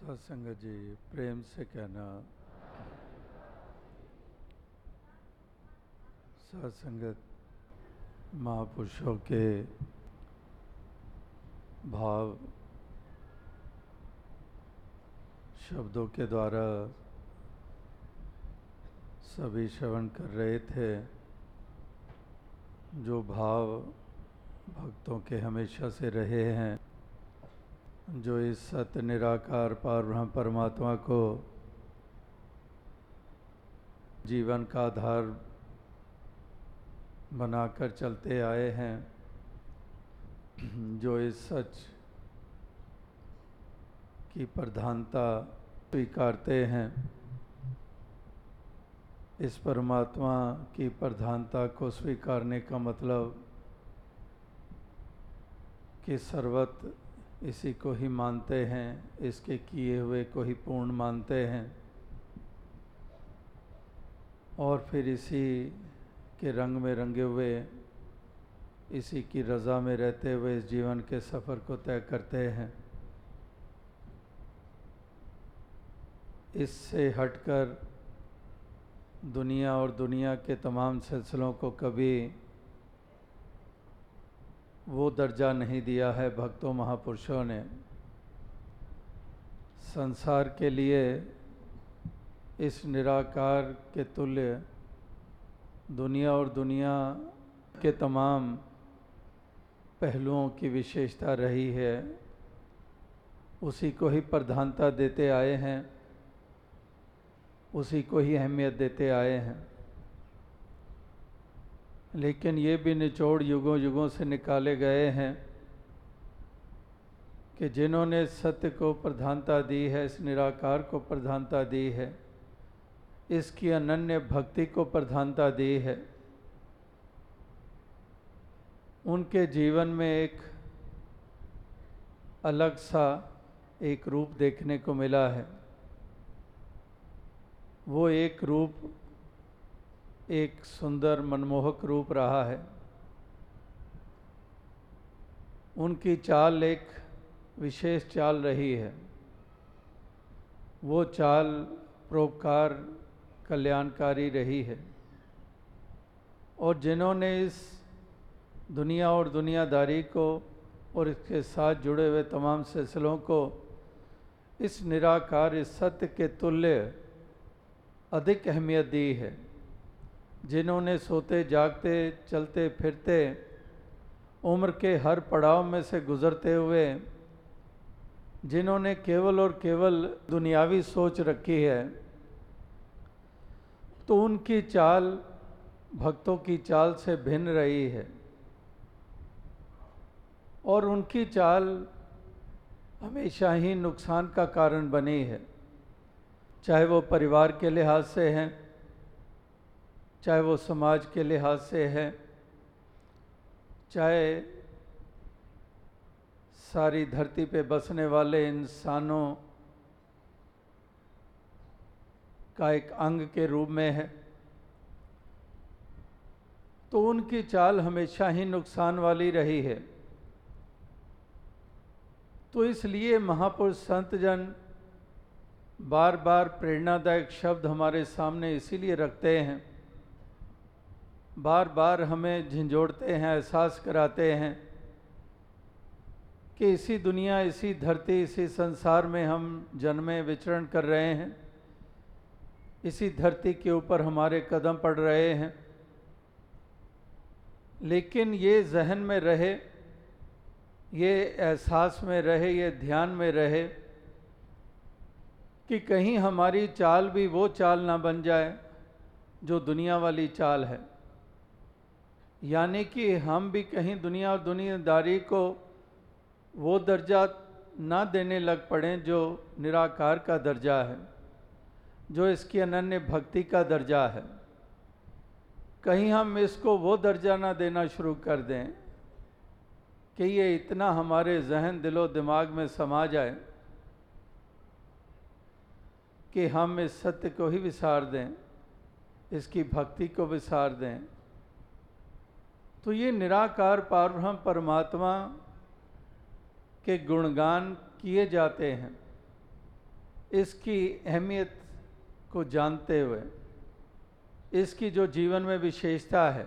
सत्संग जी, प्रेम से कहना। सत्संगत महापुरुषों के भाव शब्दों के द्वारा सभी श्रवण कर रहे थे, जो भाव भक्तों के हमेशा से रहे हैं। जो इस सत्य निराकार पार ब्रह्म परमात्मा को जीवन का आधार बनाकर चलते आए हैं, जो इस सच की प्रधानता स्वीकारते हैं, इस परमात्मा की प्रधानता को स्वीकारने का मतलब कि सर्वत इसी को ही मानते हैं, इसके किए हुए को ही पूर्ण मानते हैं। और फिर इसी के रंग में रंगे हुए, इसी की रज़ा में रहते हुए इस जीवन के सफ़र को तय करते हैं। इससे हटकर दुनिया और दुनिया के तमाम सिलसिलों को कभी वो दर्जा नहीं दिया है भक्तों महापुरुषों ने। संसार के लिए इस निराकार के तुल्य दुनिया और दुनिया के तमाम पहलुओं की विशेषता रही है, उसी को ही प्रधानता देते आए हैं, उसी को ही अहमियत देते आए हैं। लेकिन ये भी निचोड़ युगों युगों से निकाले गए हैं कि जिन्होंने सत्य को प्रधानता दी है, इस निराकार को प्रधानता दी है, इसकी अनन्य भक्ति को प्रधानता दी है, उनके जीवन में एक अलग सा एक रूप देखने को मिला है। वो एक रूप एक सुंदर मनमोहक रूप रहा है। उनकी चाल एक विशेष चाल रही है। वो चाल परोपकार कल्याणकारी रही है। और जिन्होंने इस दुनिया और दुनियादारी को और इसके साथ जुड़े हुए तमाम सिलसिलों को इस निराकार, इस सत्य के तुल्य अधिक अहमियत दी है। जिन्होंने सोते, जागते, चलते, फिरते, उम्र के हर पड़ाव में से गुज़रते हुए, जिन्होंने केवल और केवल दुनियावी सोच रखी है तो उनकी चाल भक्तों की चाल से भिन्न रही है। और उनकी चाल हमेशा ही नुकसान का कारण बनी है, चाहे वो परिवार के लिहाज से हैं चाहे वो समाज के लिहाज से है, चाहे सारी धरती पे बसने वाले इंसानों का एक अंग के रूप में है तो उनकी चाल हमेशा ही नुकसान वाली रही है। तो इसलिए महापुरुष संत जन बार बार प्रेरणादायक शब्द हमारे सामने इसीलिए रखते हैं बार बार हमें झंझोड़ते हैं, एहसास कराते हैं कि इसी दुनिया, इसी धरती, इसी संसार में हम जन्मे, विचरण कर रहे हैं। इसी धरती के ऊपर हमारे कदम पड़ रहे हैं। लेकिन ये जहन में रहे, ये एहसास में रहे, ये ध्यान में रहे कि कहीं हमारी चाल भी वो चाल ना बन जाए जो दुनिया वाली चाल है। यानी कि हम भी कहीं दुनिया और दुनियादारी को वो दर्जा ना देने लग पड़े जो निराकार का दर्जा है, जो इसकी अनन्य भक्ति का दर्जा है। कहीं हम इसको वो दर्जा ना देना शुरू कर दें कि ये इतना हमारे जहन दिलो दिमाग में समा जाए कि हम इस सत्य को ही विसार दें, इसकी भक्ति को विसार दें। तो ये निराकार पारब्रह्म परमात्मा के गुणगान किए जाते हैं। इसकी अहमियत को जानते हुए, इसकी जो जीवन में विशेषता है,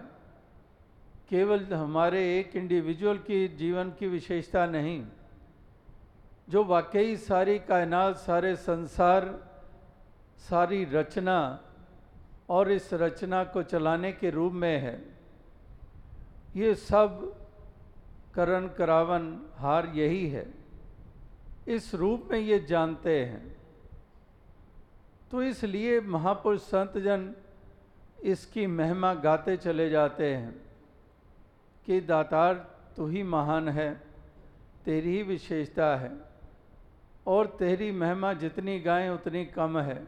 केवल हमारे एक इंडिविजुअल की जीवन की विशेषता नहीं, जो वाकई सारी कायनात, सारे संसार, सारी रचना और इस रचना को चलाने के रूप में है। ये सब करण करावन हार यही है। इस रूप में ये जानते हैं। तो इसलिए महापुरुष संत जन इसकी महिमा गाते चले जाते हैं कि दातार तू ही महान है, तेरी ही विशेषता है और तेरी महिमा जितनी गाएँ उतनी कम है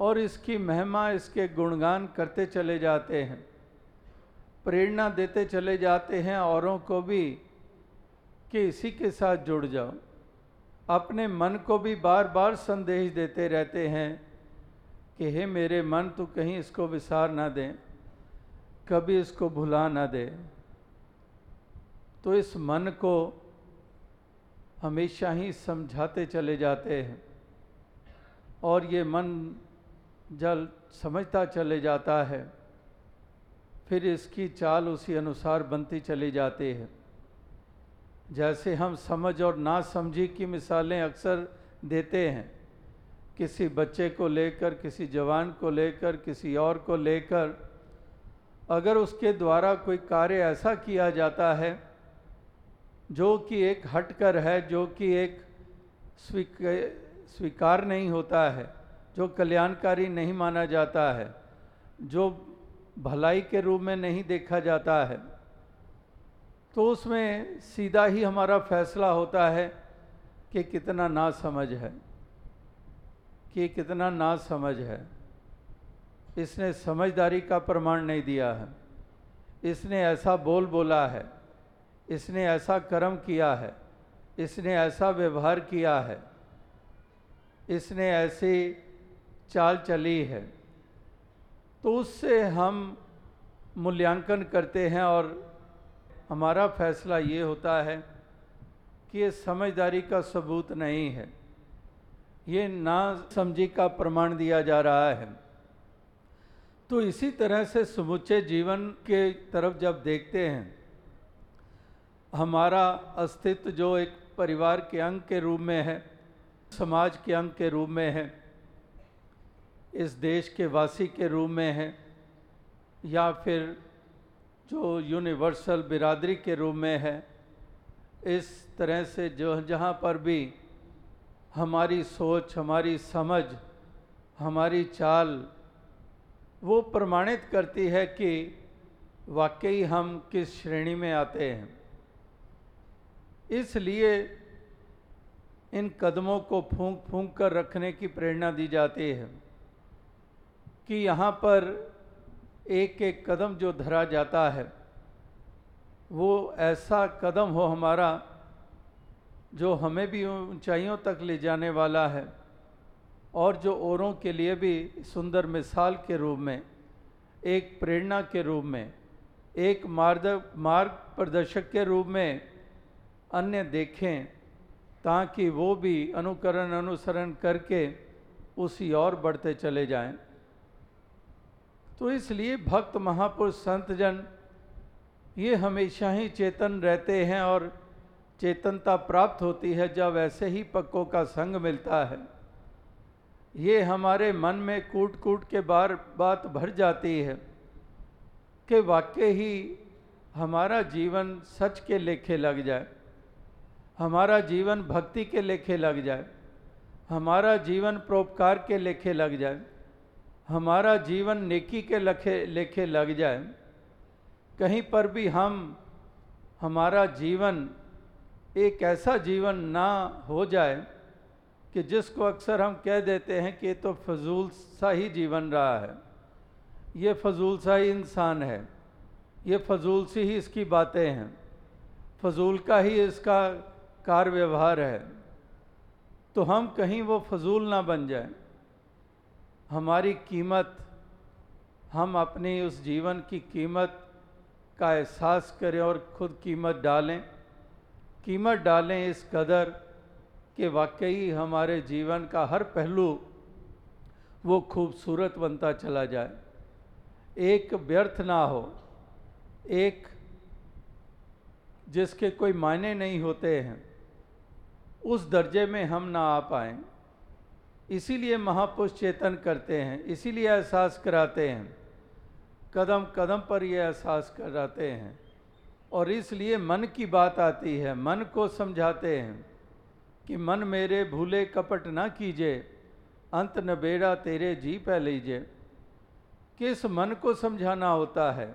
और इसकी महिमा इसके गुणगान करते चले जाते हैं। प्रेरणा देते चले जाते हैं औरों को भी कि इसी के साथ जुड़ जाओ। अपने मन को भी बार बार संदेश देते रहते हैं कि, हे मेरे मन, तू कहीं इसको विसार ना दे, कभी इसको भुला ना दे। तो इस मन को हमेशा ही समझाते चले जाते हैं और ये मन जल समझता चले जाता है। फिर इसकी चाल उसी अनुसार बनती चली जाती है। जैसे हम समझ और ना समझी की मिसालें अक्सर देते हैं, किसी बच्चे को लेकर, किसी जवान को लेकर, किसी और को लेकर, अगर उसके द्वारा कोई कार्य ऐसा किया जाता है, जो कि एक हटकर है, जो कि एक स्वीकार नहीं होता है, जो कल्याणकारी नहीं माना जाता है, जो भलाई के रूप में नहीं देखा जाता है तो उसमें सीधा ही हमारा फैसला होता है कि कितना ना समझ है। कि कितना ना समझ है। इसने समझदारी का प्रमाण नहीं दिया है। इसने ऐसा बोल बोला है। इसने ऐसा कर्म किया है। इसने ऐसा व्यवहार किया है। इसने ऐसी चाल चली है। तो उससे हम मूल्यांकन करते हैं और हमारा फैसला ये होता है कि ये समझदारी का सबूत नहीं है। ये ना समझी का प्रमाण दिया जा रहा है। तो इसी तरह से समुचे जीवन के तरफ़ जब देखते हैं, हमारा अस्तित्व जो एक परिवार के अंग के रूप में है, समाज के अंग के रूप में है इस देश के वासी के रूप में है, या फिर जो यूनिवर्सल बिरादरी के रूप में है, इस तरह से जो, जहाँ पर भी हमारी सोच, हमारी समझ, हमारी चाल, वो प्रमाणित करती है कि वाकई हम किस श्रेणी में आते हैं। इसलिए इन कदमों को फूंक फूंक कर रखने की प्रेरणा दी जाती है। कि यहाँ पर एक एक कदम जो धरा जाता है, वो ऐसा कदम हो हमारा जो हमें भी ऊंचाइयों तक ले जाने वाला है और जो औरों के लिए भी सुंदर मिसाल के रूप में, एक प्रेरणा के रूप में, एक मार्ग मार्ग प्रदर्शक के रूप में अन्य देखें ताकि वो भी अनुकरण अनुसरण करके उसी और बढ़ते चले जाएँ। तो इसलिए भक्त, महापुरुष संत जन ये हमेशा ही चेतन रहते हैं और चेतनता प्राप्त होती है जब ऐसे ही पक्कों का संग मिलता है। ये हमारे मन में कूट कूट के बार बात भर जाती है कि वाक्य ही हमारा जीवन सच के लेखे लग जाए, हमारा जीवन भक्ति के लेखे लग जाए, हमारा जीवन परोपकार के लेखे लग जाए। हमारा जीवन नेकी के लखे, लेखे लग जाए, कहीं पर भी हम, हमारा जीवन एक ऐसा जीवन ना हो जाए कि जिसको अक्सर हम कह देते हैं कि तो फजूल सा ही जीवन रहा है। ये फजूल सा ही इंसान है। ये फजूल सी ही इसकी बातें हैं। फजूल का ही इसका कार व्यवहार है। तो हम कहीं वो फजूल ना बन जाए। हमारी कीमत, हम अपनी उस जीवन की कीमत का एहसास करें और ख़ुद कीमत डालें। कीमत डालें इस कदर कि वाकई हमारे जीवन का हर पहलू वो खूबसूरत बनता चला जाए। एक व्यर्थ ना हो, एक जिसके कोई मायने नहीं होते हैं, उस दर्जे में हम ना आ पाए। इसीलिए महापुरुष चेतन करते हैं, इसीलिए एहसास कराते हैं। कदम कदम पर ये एहसास कराते हैं। और इसलिए मन की बात आती है, मन को समझाते हैं कि मन मेरे भूले कपट ना कीजिए, अंत न बेड़ा तेरे जी पै लीजिए। किस मन को समझाना होता है?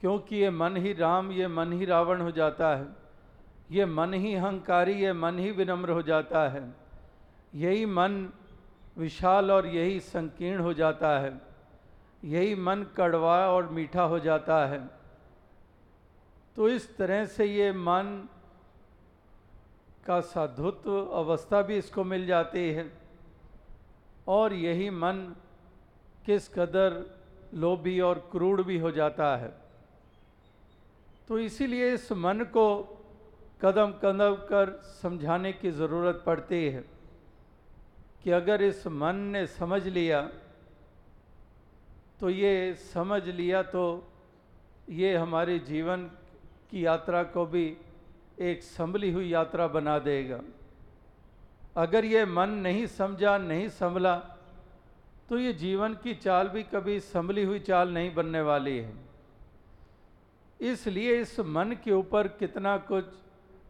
क्योंकि ये मन ही राम, ये मन ही रावण हो जाता है। ये मन ही अहंकारी, ये मन ही विनम्र हो जाता है। यही मन विशाल और यही संकीर्ण हो जाता है। यही मन कड़वा और मीठा हो जाता है। तो इस तरह से ये मन का साधुत्व अवस्था भी इसको मिल जाती है। और यही मन किस कदर लोभी और क्रूड भी हो जाता है। तो इसीलिए इस मन को कदम कदम कर समझाने की ज़रूरत पड़ती है। कि अगर इस मन ने समझ लिया तो ये समझ लिया तो ये हमारे जीवन की यात्रा को भी एक संभली हुई यात्रा बना देगा। अगर ये मन नहीं समझा, नहीं संभला तो ये जीवन की चाल भी कभी संभली हुई चाल नहीं बनने वाली है। इसलिए इस मन के ऊपर कितना कुछ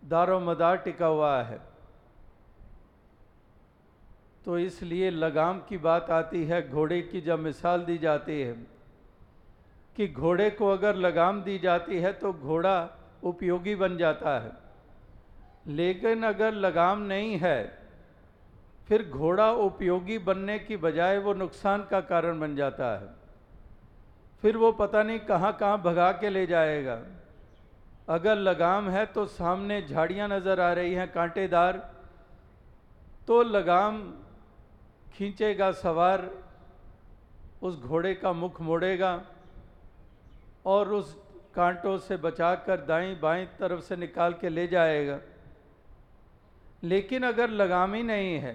दारोमदार टिका हुआ है। तो इसलिए लगाम की बात आती है, घोड़े की जब मिसाल दी जाती है कि घोड़े को अगर लगाम दी जाती है तो घोड़ा उपयोगी बन जाता है। लेकिन अगर लगाम नहीं है, फिर घोड़ा उपयोगी बनने की बजाय वो नुकसान का कारण बन जाता है। फिर वो पता नहीं कहाँ कहाँ भगा के ले जाएगा। अगर लगाम है तो सामने झाड़ियाँ नज़र आ रही हैं, कांटेदार। तो लगाम खींचेगा सवार, उस घोड़े का मुख मोड़ेगा और उस कांटों से बचाकर दाई बाई तरफ़ से निकाल के ले जाएगा। लेकिन अगर लगाम ही नहीं है,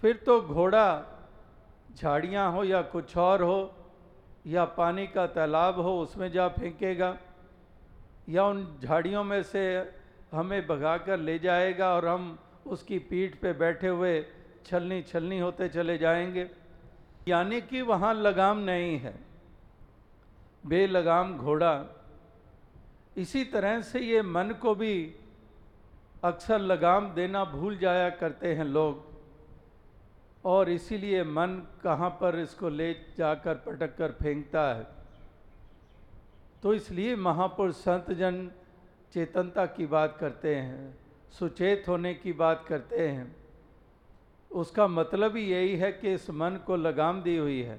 फिर तो घोड़ा, झाड़ियाँ हो या कुछ और हो, या पानी का तालाब हो, उसमें जा फेंकेगा, या उन झाड़ियों में से हमें भगाकर ले जाएगा और हम उसकी पीठ पे बैठे हुए छलनी छलनी होते चले जाएँगे। यानी कि वहाँ लगाम नहीं है। बेलगाम घोड़ा। इसी तरह से ये मन को भी अक्सर लगाम देना भूल जाया करते हैं लोग। और इसीलिए मन कहाँ पर इसको ले जाकर पटक कर फेंकता है। तो इसलिए महापुरुष संत जन चेतनता की बात करते हैं, सुचेत होने की बात करते हैं। उसका मतलब ही यही है कि इस मन को लगाम दी हुई है।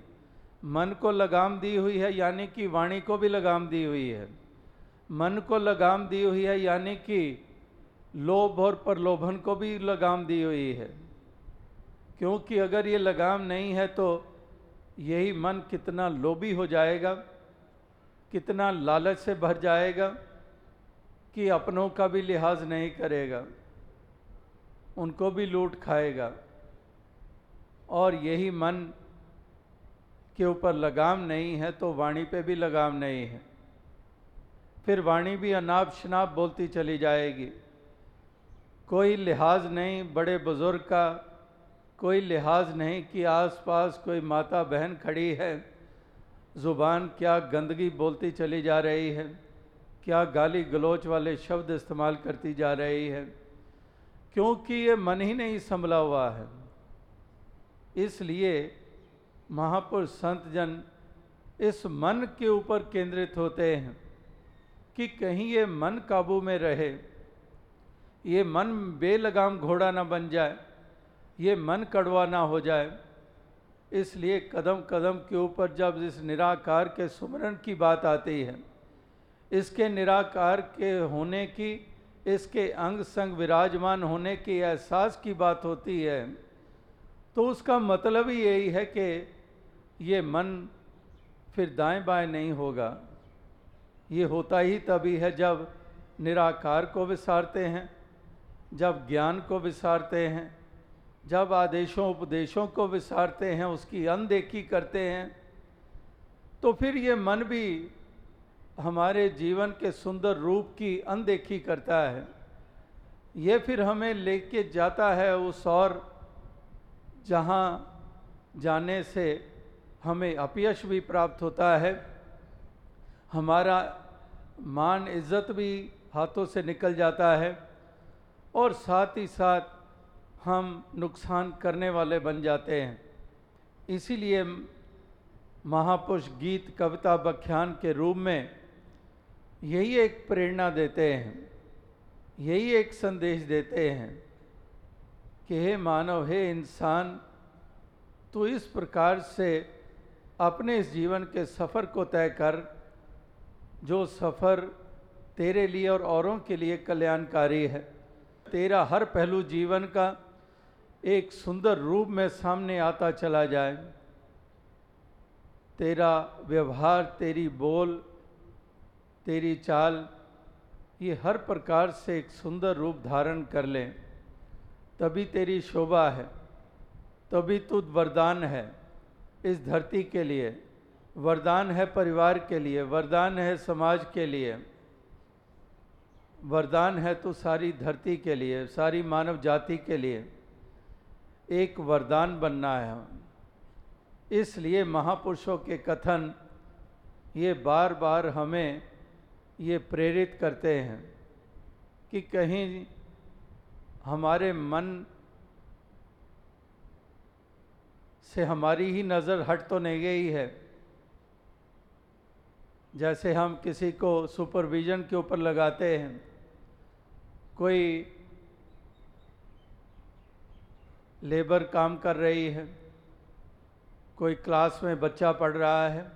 मन को लगाम दी हुई है यानी कि वाणी को भी लगाम दी हुई है। मन को लगाम दी हुई है यानी कि लोभ और प्रलोभन को भी लगाम दी हुई है। क्योंकि अगर ये लगाम नहीं है तो यही मन कितना लोभी हो जाएगा, कितना लालच से भर जाएगा कि अपनों का भी लिहाज नहीं करेगा, उनको भी लूट खाएगा। और यही मन के ऊपर लगाम नहीं है तो वाणी पे भी लगाम नहीं है। फिर वाणी भी अनाप शनाप बोलती चली जाएगी। कोई लिहाज नहीं बड़े बुज़ुर्ग का, कोई लिहाज नहीं कि आसपास कोई माता बहन खड़ी है। ज़ुबान क्या गंदगी बोलती चली जा रही है, क्या गाली गलोच वाले शब्द इस्तेमाल करती जा रही है। क्योंकि ये मन ही नहीं संभला हुआ है। इसलिए महापुरुष संत जन इस मन के ऊपर केंद्रित होते हैं कि कहीं ये मन काबू में रहे। ये मन बेलगाम घोड़ा ना बन जाए, ये मन कड़वा ना हो जाए। इसलिए कदम कदम के ऊपर जब इस निराकार के सुमरण की बात आती है, इसके निराकार के होने की, इसके अंग संग विराजमान होने के एहसास की बात होती है तो उसका मतलब ही यही है कि ये मन फिर दाएँ बाएँ नहीं होगा। ये होता ही तभी है जब निराकार को विसारते हैं, जब ज्ञान को विसारते हैं, जब आदेशों, उपदेशों को विसारते हैं, उसकी अनदेखी करते हैं तो फिर ये मन भी हमारे जीवन के सुंदर रूप की अनदेखी करता है। ये फिर हमें लेके जाता है उस और जहाँ जाने से हमें अपयश भी प्राप्त होता है, हमारा मान इज़्ज़त भी हाथों से निकल जाता है और साथ ही साथ हम नुकसान करने वाले बन जाते हैं। इसीलिए महापुरुष गीत, कविता, व्याख्यान के रूप में यही एक प्रेरणा देते हैं, यही एक संदेश देते हैं। कि हे मानव, हे इंसान तो इस प्रकार से अपने इस जीवन के सफ़र को तय कर, जो सफ़र तेरे लिए और औरों के लिए कल्याणकारी है। तेरा हर पहलू जीवन का एक सुंदर रूप में सामने आता चला जाए। तेरा व्यवहार, तेरी बोल, तेरी चाल, ये हर प्रकार से एक सुंदर रूप धारण कर लें। तभी तेरी शोभा है, तभी तू वरदान है इस धरती के लिए। वरदान है परिवार के लिए, वरदान है समाज के लिए। वरदान है तो सारी धरती के लिए, सारी मानव जाति के लिए। एक वरदान बनना है। इसलिए महापुरुषों के कथन ये बार बार हमें ये प्रेरित करते हैं कि कहीं हमारे मन से हमारी ही नज़र हट तो नहीं गई है। जैसे हम किसी को सुपरविज़न के ऊपर लगाते हैं, कोई लेबर काम कर रही है, कोई क्लास में बच्चा पढ़ रहा है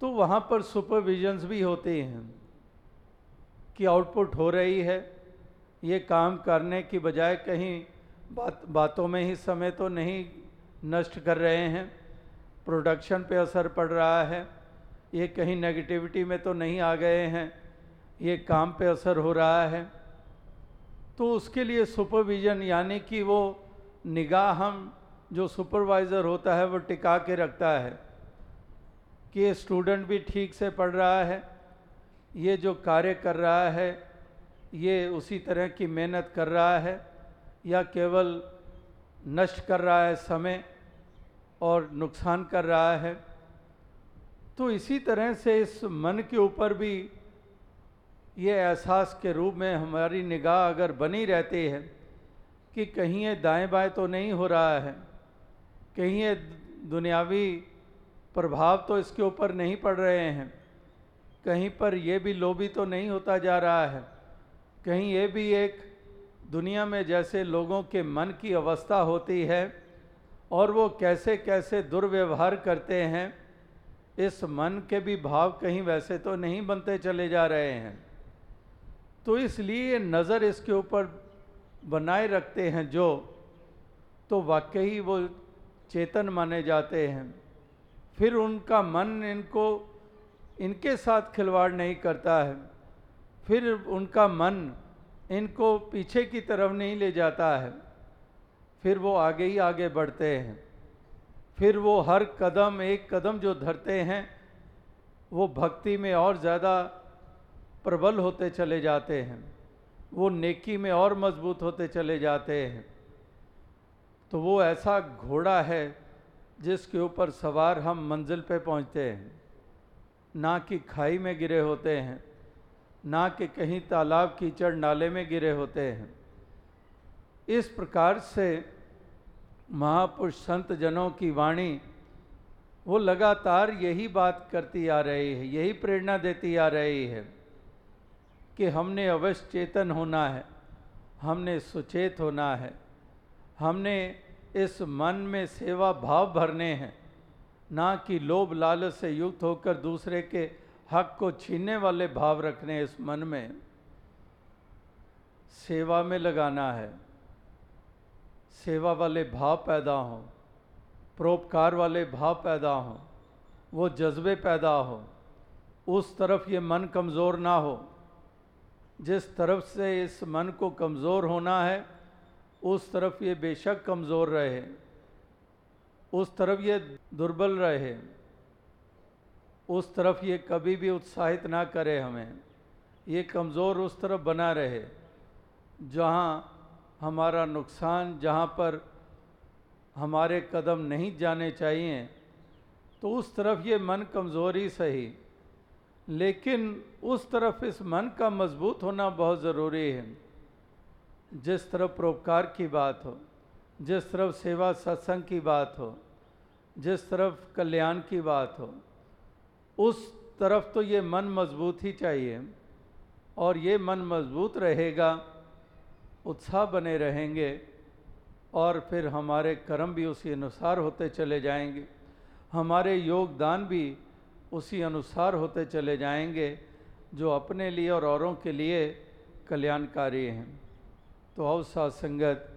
तो वहाँ पर सुपरविजन्स भी होते हैं कि आउटपुट हो रही है ये काम करने की बजाय कहीं बात, बातों में ही समय तो नहीं नष्ट कर रहे हैं प्रोडक्शन पे असर पड़ रहा है, ये कहीं नेगेटिविटी में तो नहीं आ गए हैं, ये काम पे असर हो रहा है तो उसके लिए सुपरविज़न यानी कि वो निगाह हम, जो सुपरवाइज़र होता है, वो टिका के रखता है कि ये स्टूडेंट भी ठीक से पढ़ रहा है, ये जो कार्य कर रहा है ये उसी तरह की मेहनत कर रहा है या केवल नष्ट कर रहा है समय और नुकसान कर रहा है? तो इसी तरह से इस मन के ऊपर भी ये एहसास के रूप में हमारी निगाह अगर बनी रहती है कि कहीं ये दाएँ बाएँ तो नहीं हो रहा है, कहीं ये दुनियावी प्रभाव तो इसके ऊपर नहीं पड़ रहे हैं, कहीं पर ये भी लोभी तो नहीं होता जा रहा है। कहीं ये भी एक दुनिया में जैसे लोगों के मन की अवस्था होती है और वो कैसे कैसे दुर्व्यवहार करते हैं, इस मन के भी भाव कहीं वैसे तो नहीं बनते चले जा रहे हैं। तो इसलिए नज़र इसके ऊपर बनाए रखते हैं जो तो वाकई वो चेतन माने जाते हैं। फिर उनका मन इनको, इनके साथ खिलवाड़ नहीं करता है। फिर उनका मन इनको पीछे की तरफ़ नहीं ले जाता है। फिर वो आगे ही आगे बढ़ते हैं। फिर वो हर कदम, एक कदम जो धरते हैं, वो भक्ति में और ज़्यादा प्रबल होते चले जाते हैं। वो नेकी में और मज़बूत होते चले जाते हैं। तो वो ऐसा घोड़ा है जिसके ऊपर सवार हम मंजिल पे पहुँचते हैं, ना कि खाई में गिरे होते हैं। ना कि कहीं तालाब कीचड़ नाले में गिरे होते हैं। इस प्रकार से महापुरुष संत जनों की वाणी, वो लगातार यही बात करती आ रही है, यही प्रेरणा देती आ रही है कि हमने अवश्य चेतन होना है, हमने सुचेत होना है, हमने इस मन में सेवा भाव भरने हैं, ना कि लोभ लालच से युक्त होकर दूसरे के हक को छीनने वाले भाव रखने इस मन में सेवा में लगाना है। सेवा वाले भाव पैदा हों, परोपकार वाले भाव पैदा हों, वो जज्बे पैदा हो, उस तरफ़ ये मन कमज़ोर ना हो। जिस तरफ़ से इस मन को कमज़ोर होना है, उस तरफ़ ये बेशक कमज़ोर रहे, उस तरफ़ ये दुर्बल रहे। उस तरफ़ ये कभी भी उत्साहित ना करे हमें। ये कमज़ोर उस तरफ़ बना रहे, जहाँ हमारा नुकसान, जहाँ पर हमारे कदम नहीं जाने चाहिए तो उस तरफ़ ये मन कमज़ोरी सही। लेकिन उस तरफ़ इस मन का मज़बूत होना बहुत ज़रूरी है। जिस तरफ़ परोपकार की बात हो, जिस तरफ़ सेवा सत्संग की बात हो, जिस तरफ़ कल्याण की बात हो उस तरफ़ तो ये मन मज़बूत ही चाहिए और ये मन मज़बूत रहेगा, उत्साह बने रहेंगे और फिर हमारे कर्म भी उसी अनुसार होते चले जाएँगे। हमारे योगदान भी उसी अनुसार होते चले जाएँगे जो अपने लिए और औरों के लिए कल्याणकारी हैं। तो अवसा संगत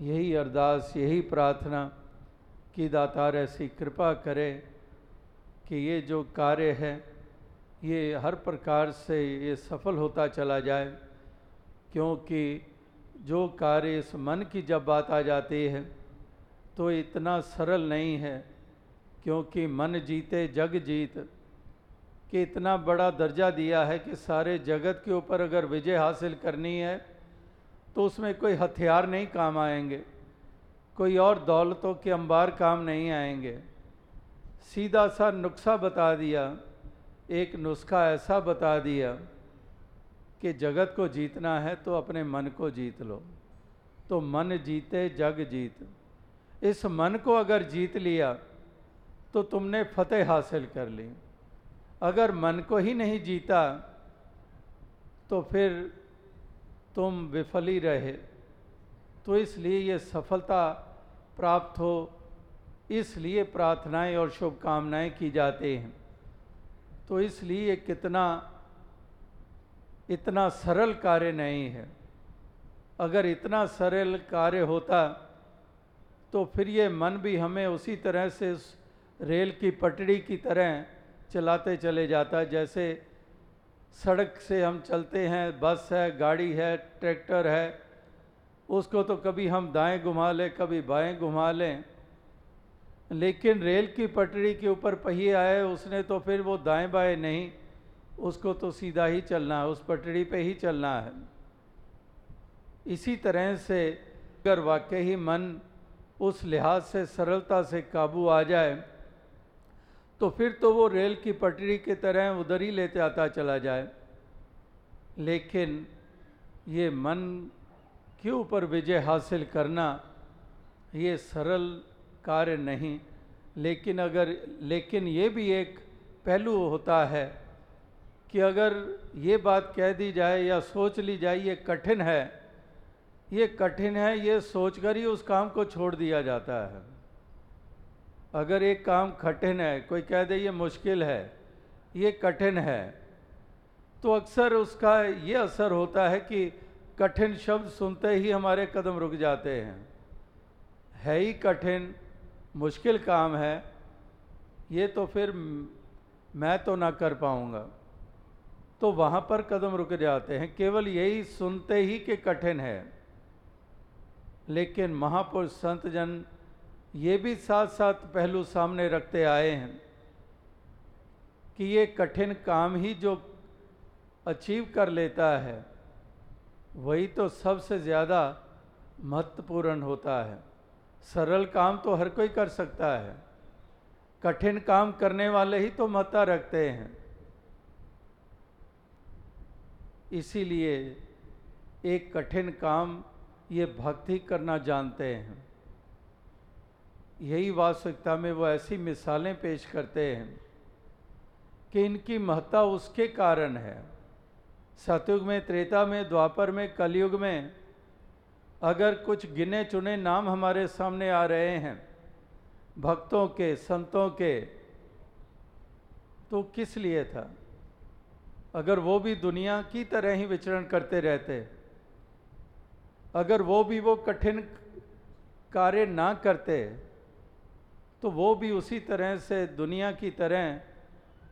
यही अरदास, यही प्रार्थना कि दातार ऐसी कृपा करे कि ये जो कार्य है, ये हर प्रकार से ये सफल होता चला जाए, क्योंकि जो कार्य इस मन की जब बात आ जाती है तो इतना सरल नहीं है, क्योंकि मन जीते, जग जीत, कि इतना बड़ा दर्जा दिया है कि सारे जगत के ऊपर अगर विजय हासिल करनी है तो उसमें कोई हथियार नहीं काम आएँगे, कोई और दौलतों के अंबार काम नहीं आएँगे। सीधा सा नुस्खा बता दिया, एक नुस्खा ऐसा बता दिया कि जगत को जीतना है तो अपने मन को जीत लो। तो मन जीते, जग जीत। इस मन को अगर जीत लिया तो तुमने फतेह हासिल कर ली। अगर मन को ही नहीं जीता तो फिर तुम विफल रहे। तो इसलिए ये सफलता प्राप्त हो इसलिए प्रार्थनाएँ और शुभकामनाएँ की जाती हैं। तो इसलिए कितना, इतना सरल कार्य नहीं है। अगर इतना सरल कार्य होता तो फिर ये मन भी हमें उसी तरह से उस रेल की पटड़ी की तरह चलाते चले जाता। जैसे सड़क से हम चलते हैं, बस है, गाड़ी है, ट्रैक्टर है, उसको तो कभी हम दाएँ घुमा लें, कभी बाएँ घुमा लें। लेकिन रेल की पटरी के ऊपर पहिए आए, उसने तो फिर वो दाएँ बाएँ नहीं, उसको तो सीधा ही चलना है, उस पटरी पे ही चलना है। इसी तरह से अगर वाकई ही मन उस लिहाज से सरलता से काबू आ जाए तो फिर तो वो रेल की पटरी की तरह उधर ही लेते आता चला जाए। लेकिन ये मन के ऊपर विजय हासिल करना, ये सरल कार्य नहीं, लेकिन अगर, लेकिन ये भी एक पहलू होता है कि अगर ये बात कह दी जाए या सोच ली जाए, ये कठिन है, ये कठिन है, ये सोचकर ही उस काम को छोड़ दिया जाता है। अगर एक काम कठिन है, कोई कह दे ये मुश्किल है, ये कठिन है तो अक्सर उसका ये असर होता है कि कठिन शब्द सुनते ही हमारे कदम रुक जाते हैं। है ही कठिन मुश्किल काम है, ये तो फिर मैं तो ना कर पाऊँगा। तो वहाँ पर कदम रुक जाते हैं, केवल यही सुनते ही कि कठिन है। लेकिन महापुरुष संत जन ये भी साथ साथ पहलू सामने रखते आए हैं कि ये कठिन काम ही जो अचीव कर लेता है, वही तो सबसे ज़्यादा महत्वपूर्ण होता है। सरल काम तो हर कोई कर सकता है। कठिन काम करने वाले ही तो महत्ता रखते हैं। इसीलिए एक कठिन काम ये भक्ति करना जानते हैं। यही वास्तविकता में वो ऐसी मिसालें पेश करते हैं कि इनकी महत्ता उसके कारण है। सतयुग में, त्रेता में, द्वापर में, कलयुग में अगर कुछ गिने चुने नाम हमारे सामने आ रहे हैं, भक्तों के, संतों के तो किस लिए था? अगर वो भी दुनिया की तरह ही विचरण करते रहते, अगर वो भी वो कठिन कार्य ना करते तो वो भी उसी तरह से दुनिया की तरह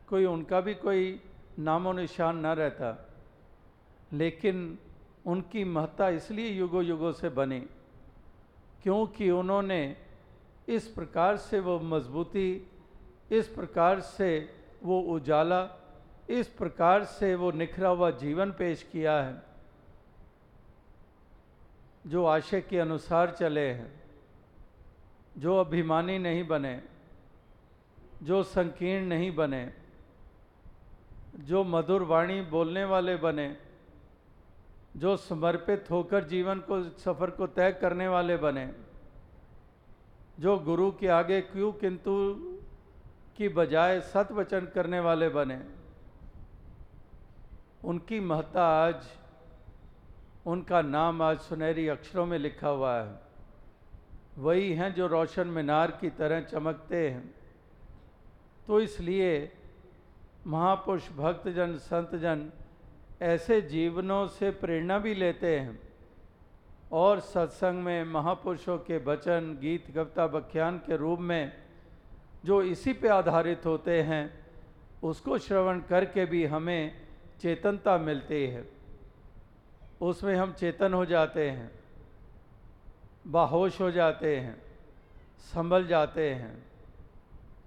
कोई उनका भी कोई नामो निशान ना रहता। लेकिन उनकी महत्ता इसलिए युगों युगों से बनी क्योंकि उन्होंने इस प्रकार से वो मजबूती, इस प्रकार से वो उजाला, इस प्रकार से वो निखरा हुआ जीवन पेश किया है, जो आशय के अनुसार चले हैं, जो अभिमानी नहीं बने, जो संकीर्ण नहीं बने, जो मधुर वाणी बोलने वाले बने। जो समर्पित होकर जीवन को, सफ़र को तय करने वाले बने। जो गुरु के आगे क्यों किंतु की बजाय सत वचन करने वाले बने। उनकी महत्ता आज, उनका नाम आज सुनहरी अक्षरों में लिखा हुआ है। वही हैं जो रोशन मीनार की तरह चमकते हैं। तो इसलिए महापुरुष, भक्तजन, संतजन ऐसे जीवनों से प्रेरणा भी लेते हैं। और सत्संग में महापुरुषों के वचन, गीत, कविता, व्याख्यान के रूप में जो इसी पे आधारित होते हैं, उसको श्रवण करके भी हमें चेतनता मिलती है। उसमें हम चेतन हो जाते हैं, बाहोश हो जाते हैं, संभल जाते हैं,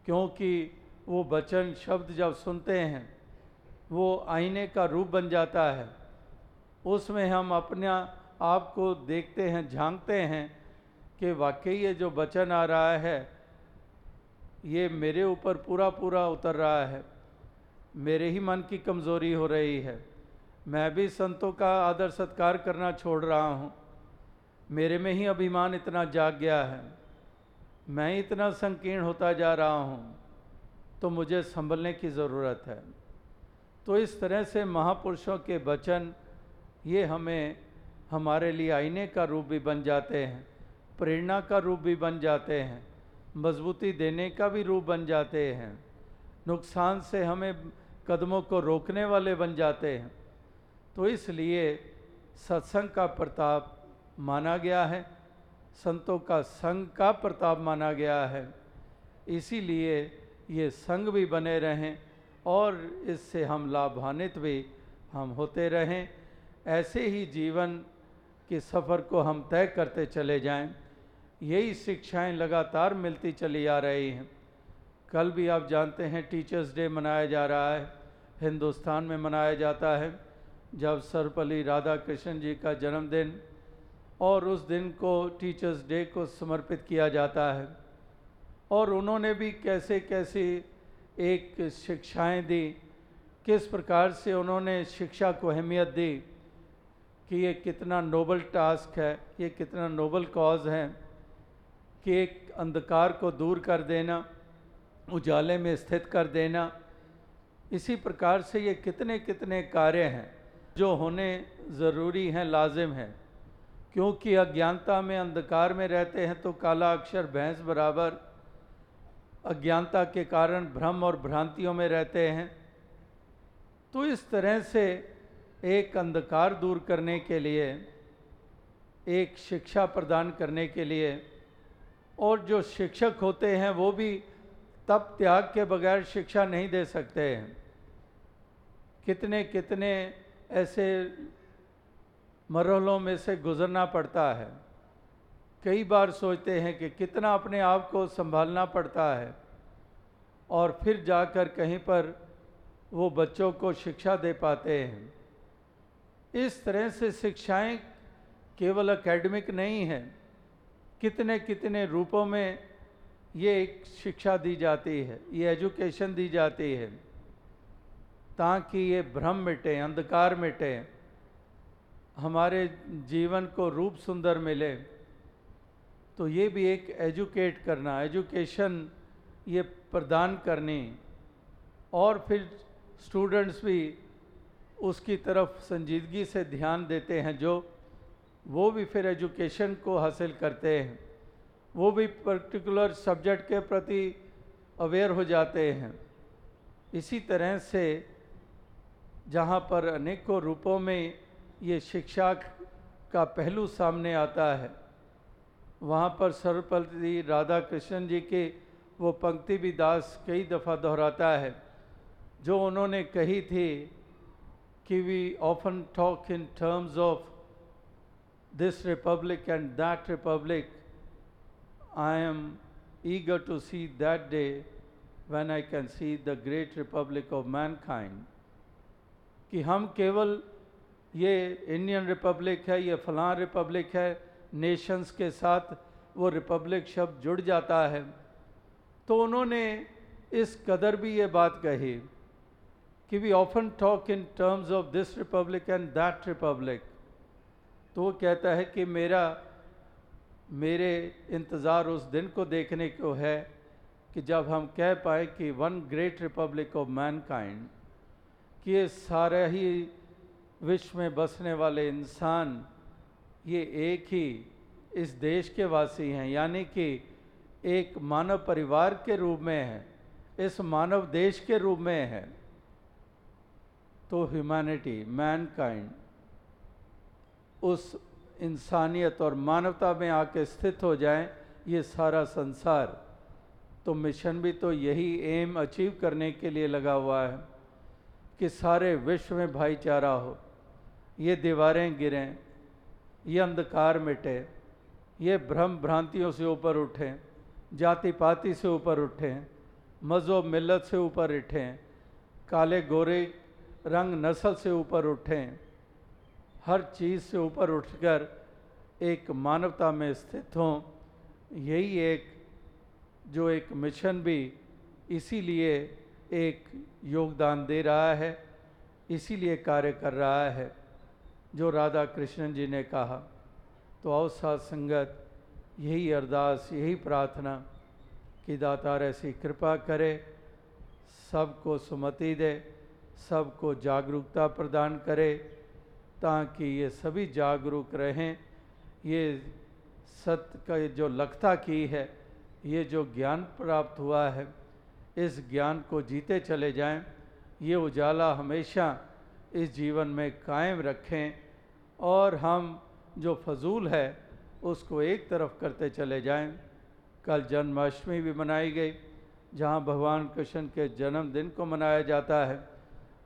क्योंकि वो वचन, शब्द जब सुनते हैं वो आईने का रूप बन जाता है। उसमें हम अपने आप को देखते हैं, झांकते हैं कि वाकई ये जो वचन आ रहा है, ये मेरे ऊपर पूरा पूरा उतर रहा है। मेरे ही मन की कमज़ोरी हो रही है। मैं भी संतों का आदर सत्कार करना छोड़ रहा हूँ। मेरे में ही अभिमान इतना जाग गया है। मैं इतना संकीर्ण होता जा रहा हूँ। तो मुझे संभलने की ज़रूरत है। तो इस तरह से महापुरुषों के वचन, ये हमें हमारे लिए आईने का रूप भी बन जाते हैं, प्रेरणा का रूप भी बन जाते हैं, मजबूती देने का भी रूप बन जाते हैं, नुकसान से हमें कदमों को रोकने वाले बन जाते हैं। तो इसलिए सत्संग का प्रताप माना गया है, संतों का संग का प्रताप माना गया है। इसीलिए ये संग भी बने रहें और इससे हम लाभान्वित भी हम होते रहें। ऐसे ही जीवन के सफ़र को हम तय करते चले जाएँ। यही शिक्षाएँ लगातार मिलती चली आ रही हैं। कल भी आप जानते हैं टीचर्स डे मनाया जा रहा है। हिंदुस्तान में मनाया जाता है। जब सर्वपल्ली राधा कृष्ण जी का जन्मदिन और उस दिन को टीचर्स डे को समर्पित किया जाता है। और उन्होंने भी कैसे कैसे एक शिक्षाएँ दी। किस प्रकार से उन्होंने शिक्षा को अहमियत दी कि ये कितना नोबल टास्क है, ये कितना नोबल कॉज है कि एक अंधकार को दूर कर देना, उजाले में स्थित कर देना। इसी प्रकार से ये कितने कितने कार्य हैं जो होने ज़रूरी हैं, लाजिम हैं। क्योंकि अज्ञानता में अंधकार में रहते हैं तो काला अक्षर भैंस बराबर अज्ञानता के कारण भ्रम और भ्रांतियों में रहते हैं तो इस तरह से एक अंधकार दूर करने के लिए, एक शिक्षा प्रदान करने के लिए, और जो शिक्षक होते हैं वो भी तब त्याग के बगैर शिक्षा नहीं दे सकते हैं। कितने कितने ऐसे मरहलों में से गुजरना पड़ता है। कई बार सोचते हैं कि कितना अपने आप को संभालना पड़ता है और फिर जाकर कहीं पर वो बच्चों को शिक्षा दे पाते हैं। इस तरह से शिक्षाएँ केवल एकेडमिक नहीं हैं, कितने कितने रूपों में ये एक शिक्षा दी जाती है, ये एजुकेशन दी जाती है, ताकि ये भ्रम मिटे, अंधकार मिटे, हमारे जीवन को रूप सुंदर मिले। तो ये भी एक एजुकेट करना, एजुकेशन ये प्रदान करनी और फिर स्टूडेंट्स भी उसकी तरफ़ संजीदगी से ध्यान देते हैं जो वो भी फिर एजुकेशन को हासिल करते हैं। वो भी पर्टिकुलर सब्जेक्ट के प्रति अवेयर हो जाते हैं। इसी तरह से जहाँ पर अनेकों रूपों में ये शिक्षा का पहलू सामने आता है। वहाँ पर सर्वपल्ली राधा कृष्ण जी के वो पंक्ति भी दास कई दफ़ा दोहराता है, जो उन्होंने कही थी कि we often talk in terms of this republic and that republic I am eager to see that day when I can see the great republic of man mankind कि हम केवल ये इंडियन रिपब्लिक है, ये फलां रिपब्लिक है Nations के साथ वो रिपब्लिक शब्द जुड़ जाता है। तो उन्होंने इस कदर भी ये बात कही कि we often talk in terms of this republic and that republic तो वो कहता है कि मेरा, मेरे इंतज़ार उस दिन को देखने को है कि जब हम कह पाए कि one great republic of mankind कि ये सारे ही विश्व में बसने वाले इंसान ये एक ही इस देश के वासी हैं, यानी कि एक मानव परिवार के रूप में है, इस मानव देश के रूप में है। तो ह्यूमैनिटी मैनकाइंड उस इंसानियत और मानवता में आके स्थित हो जाए, ये सारा संसार। तो मिशन भी तो यही एम अचीव करने के लिए लगा हुआ है कि सारे विश्व में भाईचारा हो। ये दीवारें गिरें ये अंधकार मिटे, ये भ्रम भ्रांतियों से ऊपर उठें जाति पाति से ऊपर उठें मज़ो मिलत से ऊपर उठें काले गोरे रंग नस्ल से ऊपर उठें, हर चीज़ से ऊपर उठकर एक मानवता में स्थित हों, यही एक, जो एक मिशन भी इसीलिए एक योगदान दे रहा है, इसीलिए कार्य कर रहा है। जो राधा कृष्णन जी ने कहा तो आओ साथ संगत, यही अरदास, यही प्रार्थना कि दातार ऐसी कृपा करे, सबको सुमति दे, सबको जागरूकता प्रदान करे, ताकि ये सभी जागरूक रहें। ये सत्य का जो लखता की है, ये जो ज्ञान प्राप्त हुआ है, इस ज्ञान को जीते चले जाएँ। ये उजाला हमेशा इस जीवन में कायम रखें। और हम जो फजूल है, उसको एक तरफ़ करते चले जाएँ। कल जन्माष्टमी भी मनाई गई, जहाँ भगवान कृष्ण के जन्मदिन को मनाया जाता है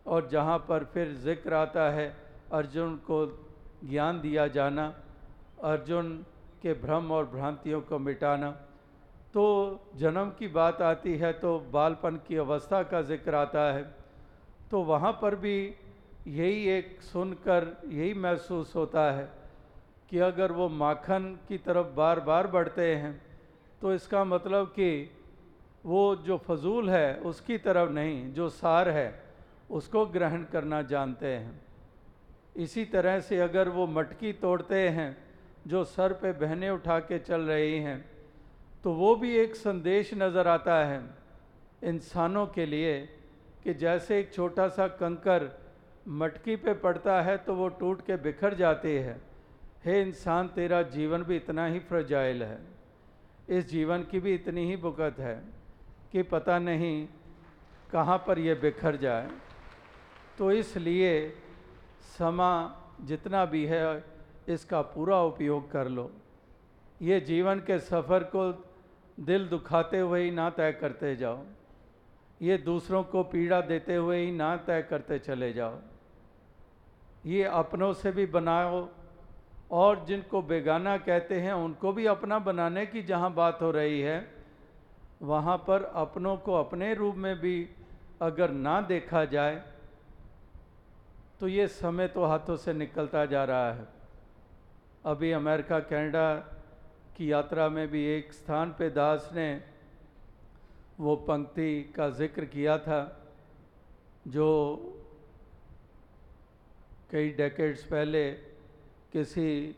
और जहाँ पर फिर ज़िक्र आता है अर्जुन को ज्ञान दिया जाना, अर्जुन के भ्रम और भ्रांतियों को मिटाना। तो जन्म की बात आती है तो बालपन की अवस्था का ज़िक्र आता है। तो वहाँ पर भी यही एक सुनकर यही महसूस होता है कि अगर वो माखन की तरफ़ बार बार बढ़ते हैं तो इसका मतलब कि वो जो फजूल है, उसकी तरफ़ नहीं, जो सार है, उसको ग्रहण करना जानते हैं। इसी तरह से अगर वो मटकी तोड़ते हैं, जो सर पे बहने उठा के चल रही हैं तो वो भी एक संदेश नज़र आता है इंसानों के लिए कि जैसे एक छोटा सा कंकर मटकी पे पड़ता है तो वो टूट के बिखर जाती है। हे इंसान, तेरा जीवन भी इतना ही फ्रजाइल है। इस जीवन की भी इतनी ही बुकत है कि पता नहीं कहाँ पर ये बिखर जाए। तो इसलिए समा जितना भी है, इसका पूरा उपयोग कर लो। ये जीवन के सफ़र को दिल दुखाते हुए ही ना तय करते जाओ। ये दूसरों को पीड़ा देते हुए ही ना तय करते चले जाओ। ये अपनों से भी बनाओ और जिनको बेगाना कहते हैं, उनको भी अपना बनाने की जहाँ बात हो रही है, वहाँ पर अपनों को अपने रूप में भी अगर ना देखा जाए तो ये समय तो हाथों से निकलता जा रहा है। अभी अमेरिका, कनाडा की यात्रा में भी एक स्थान पे दास ने वो पंक्ति का ज़िक्र किया था, जो कई डेकेड्स पहले किसी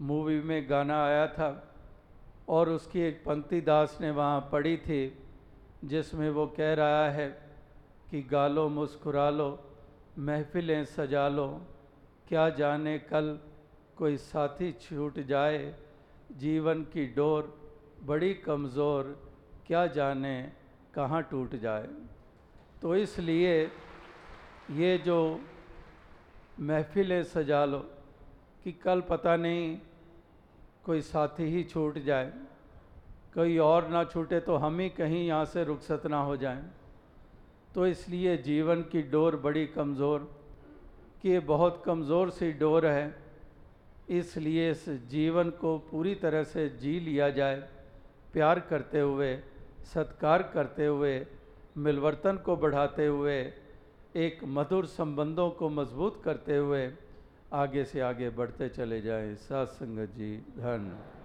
मूवी में गाना आया था, और उसकी एक पंक्ति दास ने वहाँ पढ़ी थी, जिसमें वो कह रहा है कि गालो मुस्कुरा लो महफिलें सजा लो क्या जाने कल कोई साथी छूट जाए, जीवन की डोर बड़ी कमज़ोर, क्या जाने कहाँ टूट जाए। तो इसलिए ये जो महफिलें सजा लो कि कल पता नहीं कोई साथी ही छूट जाए। कोई और ना छूटे तो हम ही कहीं यहाँ से रुखसत ना हो जाएँ। तो इसलिए जीवन की डोर बड़ी कमज़ोर, कि ये बहुत कमज़ोर सी डोर है। इसलिए इस जीवन को पूरी तरह से जी लिया जाए, प्यार करते हुए। सत्कार करते हुए, मिलवर्तन को बढ़ाते हुए, एक मधुर संबंधों को मज़बूत करते हुए, आगे से आगे बढ़ते चले जाएँ। संगत जी, धन्य।